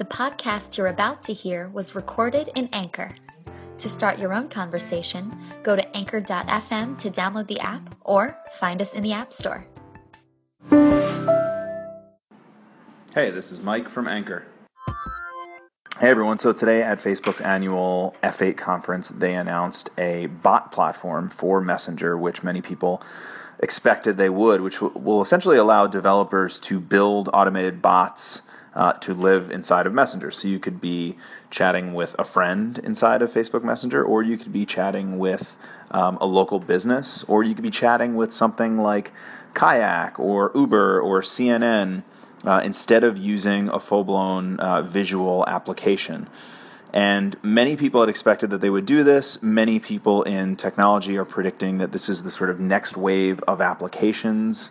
The podcast you're about to hear was recorded in Anchor. To start your own conversation, go to anchor.fm to download the app or find us in the App Store. Hey, this is Mike from Anchor. Hey everyone, so today at Facebook's annual F8 conference, they announced a bot platform for Messenger, which many people expected they would, which will essentially allow developers to build automated bots uh, to live inside of Messenger. So you could be chatting with a friend inside of Facebook Messenger, or you could be chatting with um, a local business, or you could be chatting with something like Kayak or Uber or CNN uh, instead of using a full blown uh, visual application. And many people had expected that they would do this. Many people in technology are predicting that this is the sort of next wave of applications.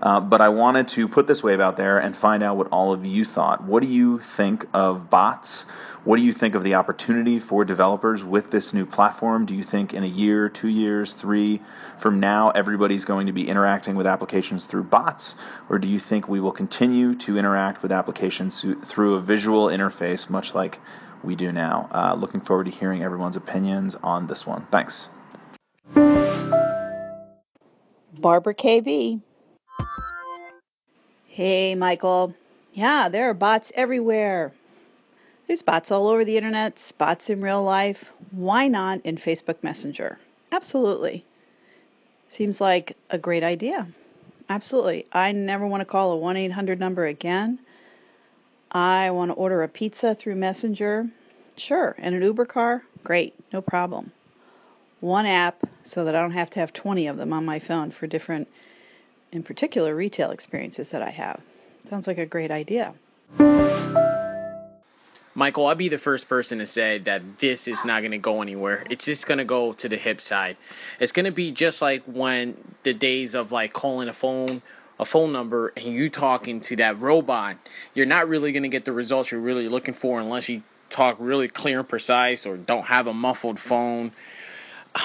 Uh, but I wanted to put this wave out there and find out what all of you thought. What do you think of bots? What do you think of the opportunity for developers with this new platform? Do you think in a year, two years, three from now, everybody's going to be interacting with applications through bots? Or do you think we will continue to interact with applications through a visual interface, much like we do now? Uh, looking forward to hearing everyone's opinions on this one. Thanks. Barbara KB. Hey, Michael. Yeah, there are bots everywhere. There's bots all over the internet, bots in real life. Why not in Facebook Messenger? Absolutely. Seems like a great idea. Absolutely. I never want to call a 1 800 number again. I want to order a pizza through Messenger. Sure. And an Uber car? Great. No problem. One app so that I don't have to have 20 of them on my phone for different in particular retail experiences that I have. Sounds like a great idea. Michael, I'll be the first person to say that this is not going to go anywhere. It's just going to go to the hip side. It's going to be just like when the days of like calling a phone a phone number and you talking to that robot, you're not really going to get the results you're really looking for unless you talk really clear and precise or don't have a muffled phone.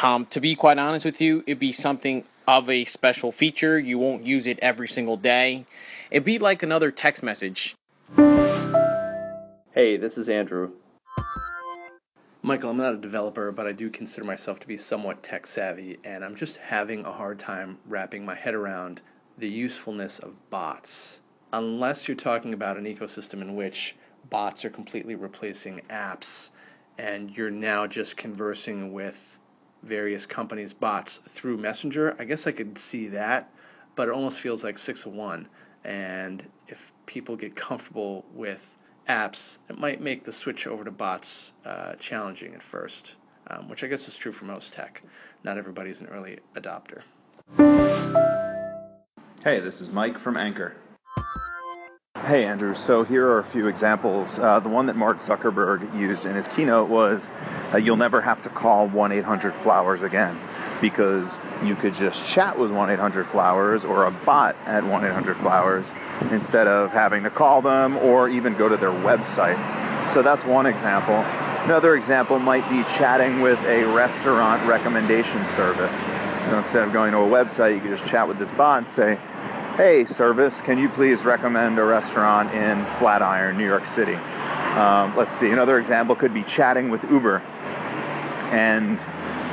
Um, to be quite honest with you, it'd be something of a special feature. You won't use it every single day. It'd be like another text message. Hey, this is Andrew. Michael, I'm not a developer, but I do consider myself to be somewhat tech savvy, and I'm just having a hard time wrapping my head around the usefulness of bots. Unless you're talking about an ecosystem in which bots are completely replacing apps and you're now just conversing with various companies' bots through Messenger, I guess I could see that, but it almost feels like six of one. And if people get comfortable with apps, it might make the switch over to bots uh, challenging at first, um, which I guess is true for most tech. Not everybody's an early adopter. Hey, this is Mike from Anchor. Hey, Andrew. So here are a few examples. Uh, the one that Mark Zuckerberg used in his keynote was uh, you'll never have to call 1 800 Flowers again because you could just chat with 1 800 Flowers or a bot at 1 800 Flowers instead of having to call them or even go to their website. So that's one example. Another example might be chatting with a restaurant recommendation service. So instead of going to a website, you could just chat with this bot and say, hey, service, can you please recommend a restaurant in Flatiron, New York City? Um, let's see, another example could be chatting with Uber and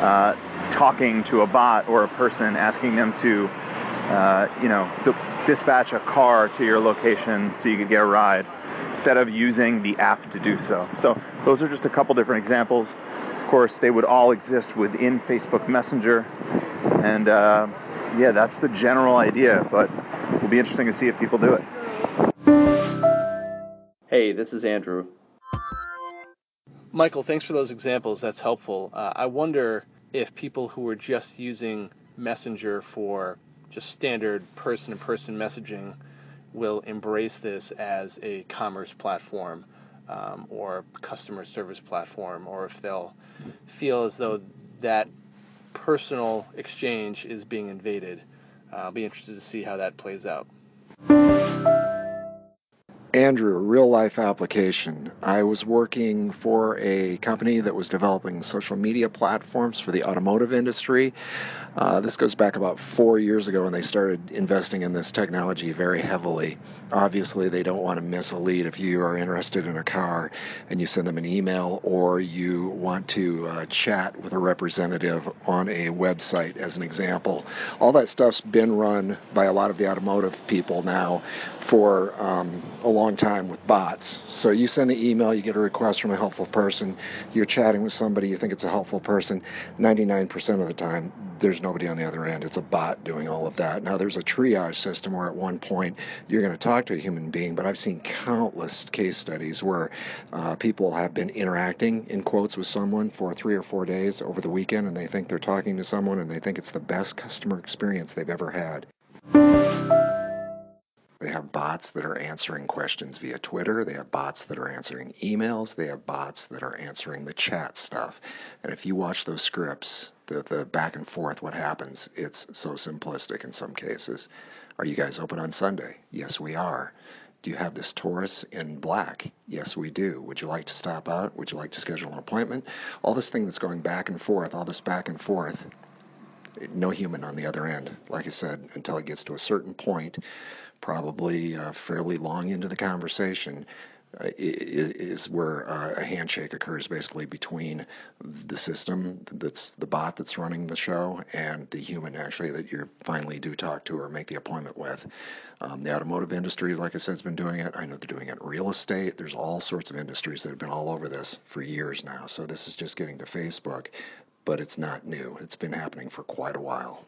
uh, talking to a bot or a person, asking them to, uh, you know, to dispatch a car to your location so you could get a ride instead of using the app to do so. So those are just a couple different examples. Of course, they would all exist within Facebook Messenger, and uh, yeah, that's the general idea. But it'll be interesting to see if people do it. Hey, this is Andrew. Michael, thanks for those examples. That's helpful. Uh, I wonder if people who are just using Messenger for just standard person to person messaging will embrace this as a commerce platform um, or customer service platform, or if they'll feel as though that personal exchange is being invaded. Uh, I'll be interested to see how that plays out. Andrew, real life application. I was working for a company that was developing social media platforms for the automotive industry. Uh, this goes back about four years ago when they started investing in this technology very heavily. Obviously, they don't want to miss a lead if you are interested in a car and you send them an email or you want to uh, chat with a representative on a website, as an example. All that stuff's been run by a lot of the automotive people now for um, a long time with bots. So you send the email, you get a request from a helpful person, you're chatting with somebody, you think it's a helpful person. 99% of the time, there's nobody on the other end. It's a bot doing all of that. Now, there's a triage system where at one point you're going to talk to a human being, but I've seen countless case studies where uh, people have been interacting, in quotes, with someone for three or four days over the weekend, and they think they're talking to someone and they think it's the best customer experience they've ever had. They have bots that are answering questions via Twitter. They have bots that are answering emails. They have bots that are answering the chat stuff. And if you watch those scripts, the, the back and forth, what happens, it's so simplistic in some cases. Are you guys open on Sunday? Yes, we are. Do you have this Taurus in black? Yes, we do. Would you like to stop out? Would you like to schedule an appointment? All this thing that's going back and forth, all this back and forth, no human on the other end, like I said, until it gets to a certain point probably uh, fairly long into the conversation, uh, is where uh, a handshake occurs basically between the system that's the bot that's running the show and the human actually that you finally do talk to or make the appointment with. Um, the automotive industry, like I said, has been doing it. I know they're doing it in real estate. There's all sorts of industries that have been all over this for years now. So this is just getting to Facebook, but it's not new. It's been happening for quite a while.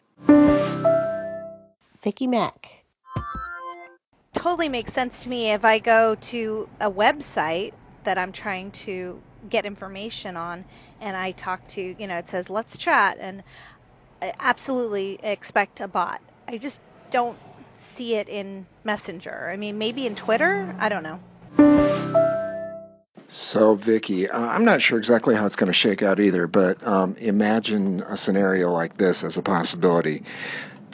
Vicky Mac totally makes sense to me if I go to a website that I'm trying to get information on and I talk to, you know, it says let's chat and I absolutely expect a bot. I just don't see it in Messenger. I mean, maybe in Twitter, I don't know. So, Vicky, uh, I'm not sure exactly how it's going to shake out either, but um, imagine a scenario like this as a possibility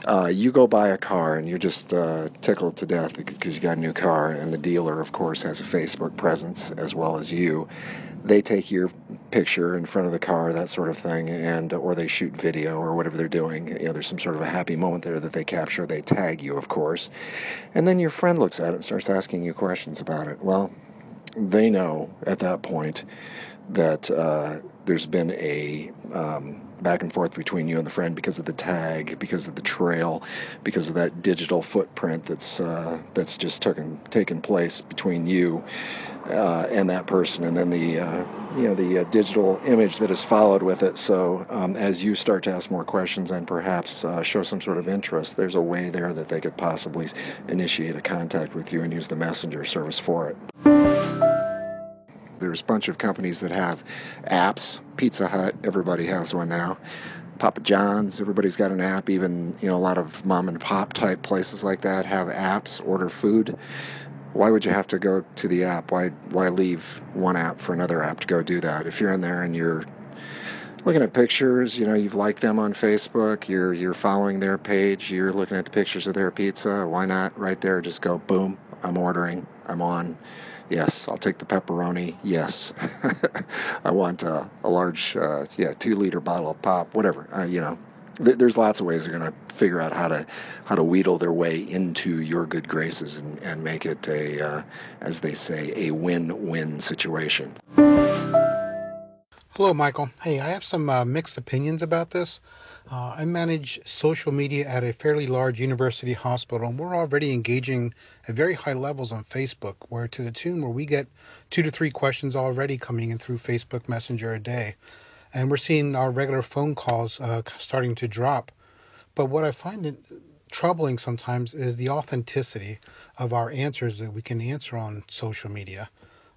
uh, you go buy a car and you're just uh, tickled to death because you got a new car, and the dealer, of course, has a Facebook presence as well as you. They take your picture in front of the car, that sort of thing, and or they shoot video or whatever they're doing. You know, there's some sort of a happy moment there that they capture. They tag you, of course, and then your friend looks at it and starts asking you questions about it. Well, they know at that point that uh, there's been a um, back and forth between you and the friend because of the tag, because of the trail, because of that digital footprint that's uh, that's just taken taken place between you uh, and that person, and then the uh, you know the uh, digital image that is followed with it. So um, as you start to ask more questions and perhaps uh, show some sort of interest, there's a way there that they could possibly initiate a contact with you and use the messenger service for it. There's a bunch of companies that have apps. Pizza Hut, everybody has one now. Papa John's, everybody's got an app. Even you know a lot of mom and pop type places like that have apps. Order food. Why would you have to go to the app? Why why leave one app for another app to go do that? If you're in there and you're looking at pictures, you know, you've liked them on Facebook, you're you're following their page, you're looking at the pictures of their pizza, why not right there just go boom, I'm ordering, I'm on. Yes, I'll take the pepperoni. Yes, I want uh, a large, uh, yeah, two liter bottle of pop, whatever. Uh, you know, th- there's lots of ways they're going to figure out how to how to wheedle their way into your good graces and, and make it a, uh, as they say, a win-win situation. Hello, Michael. Hey, I have some uh, mixed opinions about this. Uh, I manage social media at a fairly large university hospital, and we're already engaging at very high levels on Facebook, where to the tune where we get two to three questions already coming in through Facebook Messenger a day. And we're seeing our regular phone calls uh, starting to drop. But what I find troubling sometimes is the authenticity of our answers that we can answer on social media.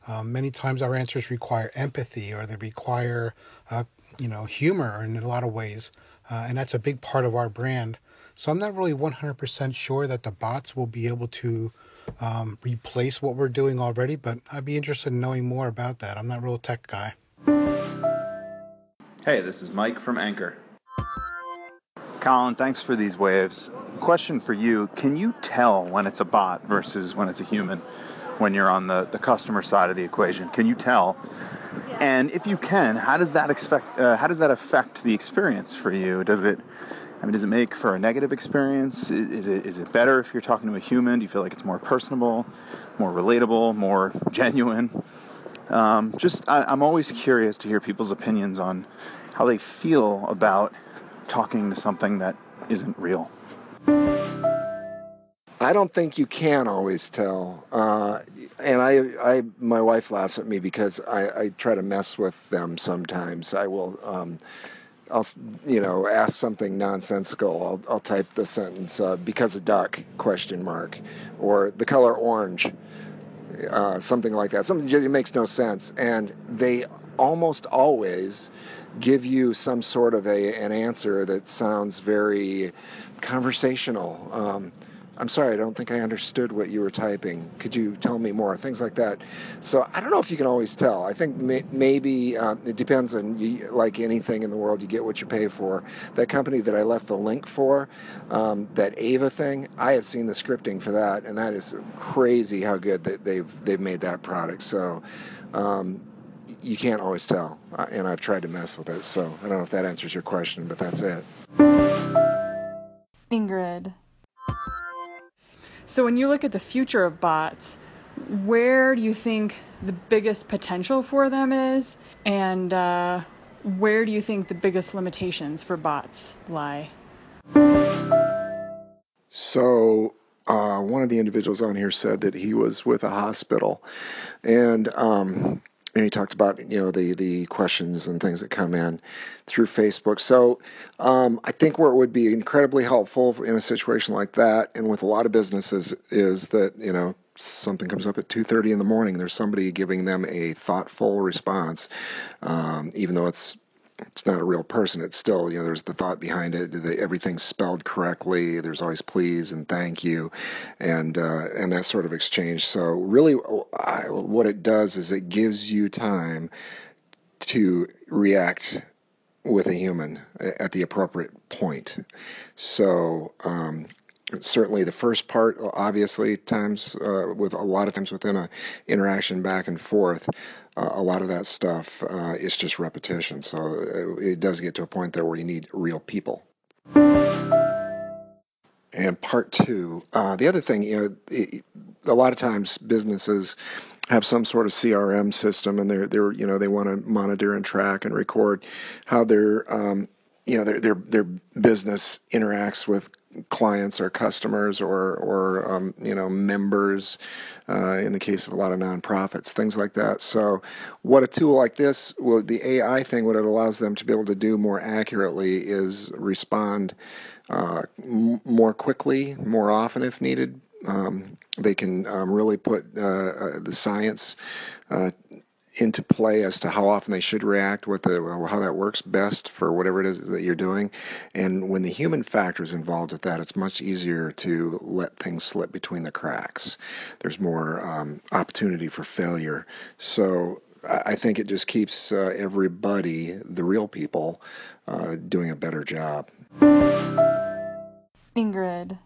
Um, many times our answers require empathy or they require, uh, you know, humor in a lot of ways uh, and that's a big part of our brand. So I'm not really 100% sure that the bots will be able to um, replace what we're doing already, but I'd be interested in knowing more about that. I'm not a real tech guy. Hey, this is Mike from Anchor. Colin, thanks for these waves. question for you: Can you tell when it's a bot versus when it's a human? When you're on the, the customer side of the equation, can you tell? And if you can, how does that expect? Uh, how does that affect the experience for you? Does it? I mean, does it make for a negative experience? Is it is it better if you're talking to a human? Do you feel like it's more personable, more relatable, more genuine? Um, just, I, I'm always curious to hear people's opinions on how they feel about talking to something that isn't real. I don't think you can always tell. Uh, and I, I, my wife laughs at me because I, I try to mess with them sometimes. I will, um, I'll, you know, ask something nonsensical. I'll, I'll type the sentence uh, because a duck question mark, or the color orange, uh, something like that. Something that makes no sense, and they almost always give you some sort of a an answer that sounds very conversational. Um, I'm sorry, I don't think I understood what you were typing. Could you tell me more? Things like that. So I don't know if you can always tell. I think may, maybe um, it depends on you, like anything in the world. You get what you pay for. That company that I left the link for, um, that Ava thing, I have seen the scripting for that, and that is crazy how good that they've they've made that product. So. Um, you can't always tell, and I've tried to mess with it. So I don't know if that answers your question, but that's it. Ingrid. So when you look at the future of bots, where do you think the biggest potential for them is, and uh, where do you think the biggest limitations for bots lie? So uh, one of the individuals on here said that he was with a hospital, and um, and he talked about you know the the questions and things that come in through Facebook. So um, I think where it would be incredibly helpful in a situation like that, and with a lot of businesses, is that you know something comes up at 2.30 in the morning there's somebody giving them a thoughtful response um, even though it's it's not a real person. It's still, you know, there's the thought behind it. The, everything's spelled correctly. There's always please and thank you, and uh, and that sort of exchange. So really, I, what it does is it gives you time to react with a human at the appropriate point. So um, certainly the first part obviously times uh, with a lot of times within a interaction back and forth uh, a lot of that stuff uh, is just repetition. So uh, it does get to a point there where you need real people. And part two uh, the other thing you know it, a lot of times businesses have some sort of CRM system and they're they're you know they want to monitor and track and record how their um, you know their their their business interacts with clients or customers or or um, you know members uh, in the case of a lot of nonprofits things like that. So what a tool like this well the ai thing what it allows them to be able to do more accurately is respond uh, m- more quickly more often if needed. Um, they can um, really put uh, uh the science uh, into play as to how often they should react, what the how that works best for whatever it is that you're doing. And when the human factor is involved with that, it's much easier to let things slip between the cracks. There's more um, opportunity for failure. So I think it just keeps uh, everybody, the real people, uh, doing a better job. Ingrid.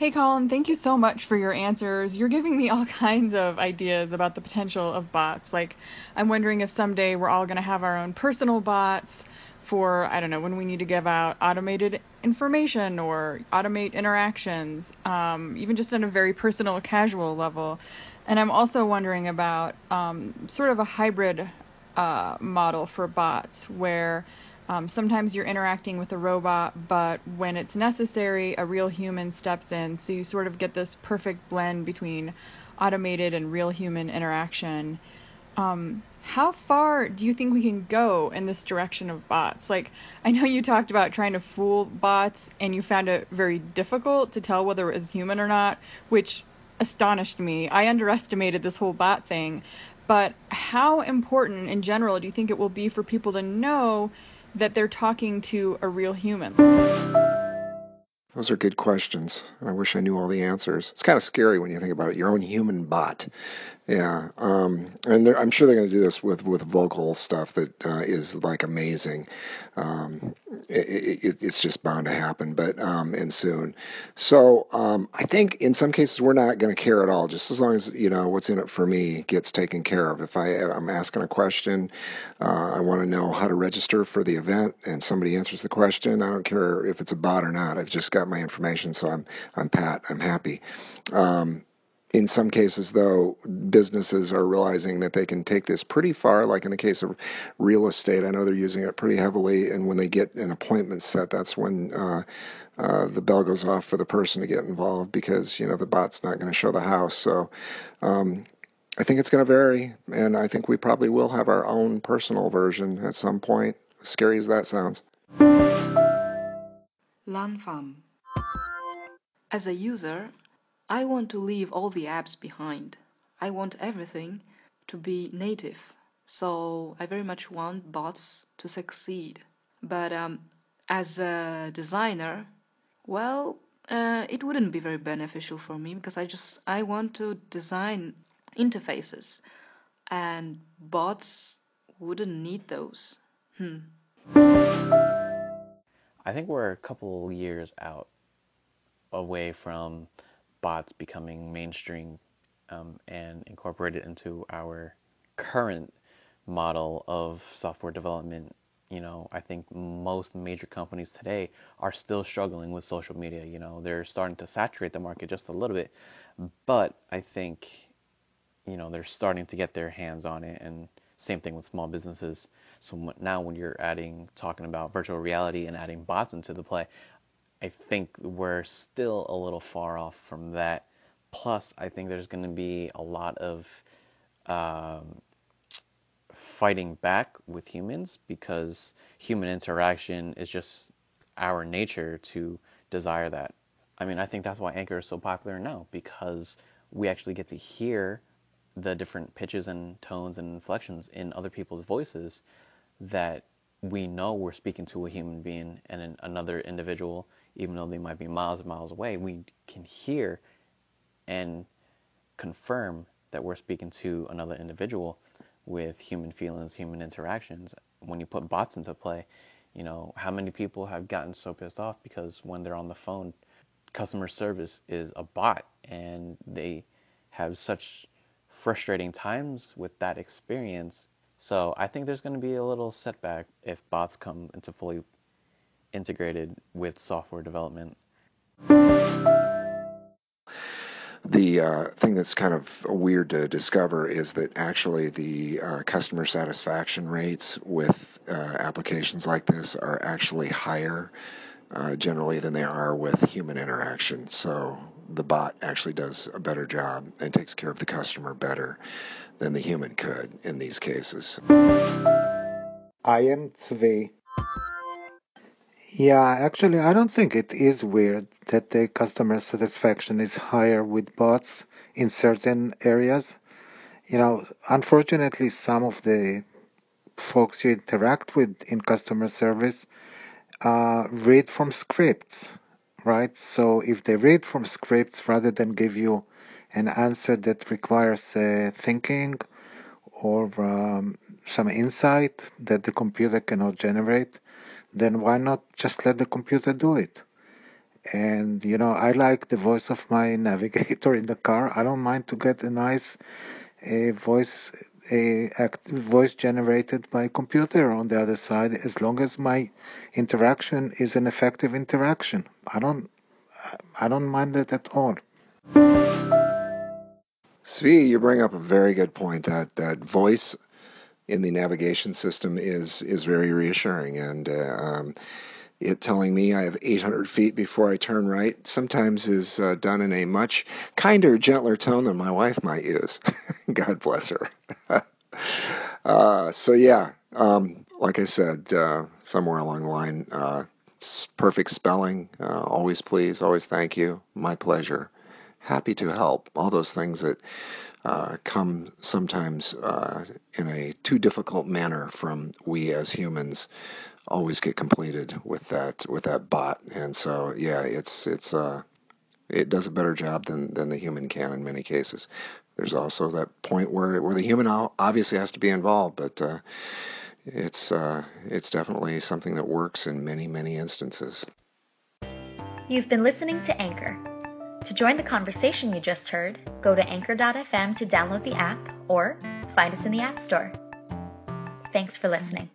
Hey, Colin, thank you so much for your answers. You're giving me all kinds of ideas about the potential of bots. Like, I'm wondering if someday we're all going to have our own personal bots for, I don't know, when we need to give out automated information or automate interactions, um, even just on a very personal, casual level. And I'm also wondering about um, sort of a hybrid uh, model for bots where um, sometimes you're interacting with a robot, but when it's necessary, a real human steps in. So you sort of get this perfect blend between automated and real human interaction. Um, how far do you think we can go in this direction of bots? Like, I know you talked about trying to fool bots and you found it very difficult to tell whether it was human or not, which astonished me. I underestimated this whole bot thing. But how important in general do you think it will be for people to know that they're talking to a real human. Those are good questions. And I wish I knew all the answers. It's kind of scary when you think about it. Your own human bot. Yeah, um, and I'm sure they're going to do this with with vocal stuff that uh, is like amazing. Um, it, it, it's just bound to happen, but um, and soon. So um, I think in some cases we're not going to care at all, just as long as you know what's in it for me gets taken care of. If I I'm asking a question, uh, I want to know how to register for the event, and somebody answers the question. I don't care if it's a bot or not. I've just got my information, so I'm I'm pat. I'm happy. Um, in some cases, though, businesses are realizing that they can take this pretty far. Like in the case of real estate, I know they're using it pretty heavily. And when they get an appointment set, that's when uh, uh, the bell goes off for the person to get involved because you know the bot's not going to show the house. So um, I think it's going to vary, and I think we probably will have our own personal version at some point. Scary as that sounds. As a user, I want to leave all the apps behind. I want everything to be native. So I very much want bots to succeed. But um, as a designer, well, uh, it wouldn't be very beneficial for me because I just I want to design interfaces, and bots wouldn't need those. Hmm. I think we're a couple years out away from bots becoming mainstream um, and incorporated into our current model of software development. You know, I think most major companies today are still struggling with social media. You know, they're starting to saturate the market just a little bit, but I think, you know, they're starting to get their hands on it. And same thing with small businesses. So now, when you're adding, talking about virtual reality and adding bots into the play, I think we're still a little far off from that. Plus, I think there's going to be a lot of um, fighting back with humans because human interaction is just our nature to desire that. I mean, I think that's why Anchor is so popular now because we actually get to hear the different pitches and tones and inflections in other people's voices that we know we're speaking to a human being and an, another individual even though they might be miles and miles away, we can hear and confirm that we're speaking to another individual with human feelings, human interactions. When you put bots into play, you know, how many people have gotten so pissed off because when they're on the phone, customer service is a bot and they have such frustrating times with that experience. So I think there's going to be a little setback if bots come into fully integrated with software development. The uh, thing that's kind of weird to discover is that actually the uh, customer satisfaction rates with uh, applications like this are actually higher uh, generally than they are with human interaction. So the bot actually does a better job and takes care of the customer better than the human could in these cases. I am Zvi. Yeah, actually, I don't think it is weird that the customer satisfaction is higher with bots in certain areas. You know, unfortunately, some of the folks you interact with in customer service uh, read from scripts, right? So if they read from scripts rather than give you an answer that requires uh, thinking or um, some insight that the computer cannot generate, then why not just let the computer do it? And you know, I like the voice of my navigator in the car. I don't mind to get a nice a voice a act, voice generated by computer on the other side as long as my interaction is an effective interaction. I don't I don't mind it at all. Zvi, you bring up a very good point that that voice in the navigation system is is very reassuring and uh, um, it telling me I have 800 feet before I turn right sometimes is uh, done in a much kinder, gentler tone than my wife might use. God bless her. uh, so, yeah, um, like I said, uh, somewhere along the line, uh, perfect spelling, uh, always please, always thank you, my pleasure, happy to help, all those things that uh, come sometimes uh, in a too difficult manner from we as humans always get completed with that with that bot. And so yeah, it's it's uh it does a better job than than the human can in many cases. There's also that point where where the human obviously has to be involved, but uh, it's uh, it's definitely something that works in many many instances. You've been listening to Anchor. To join the conversation you just heard, go to anchor.fm to download the app or find us in the App Store. Thanks for listening.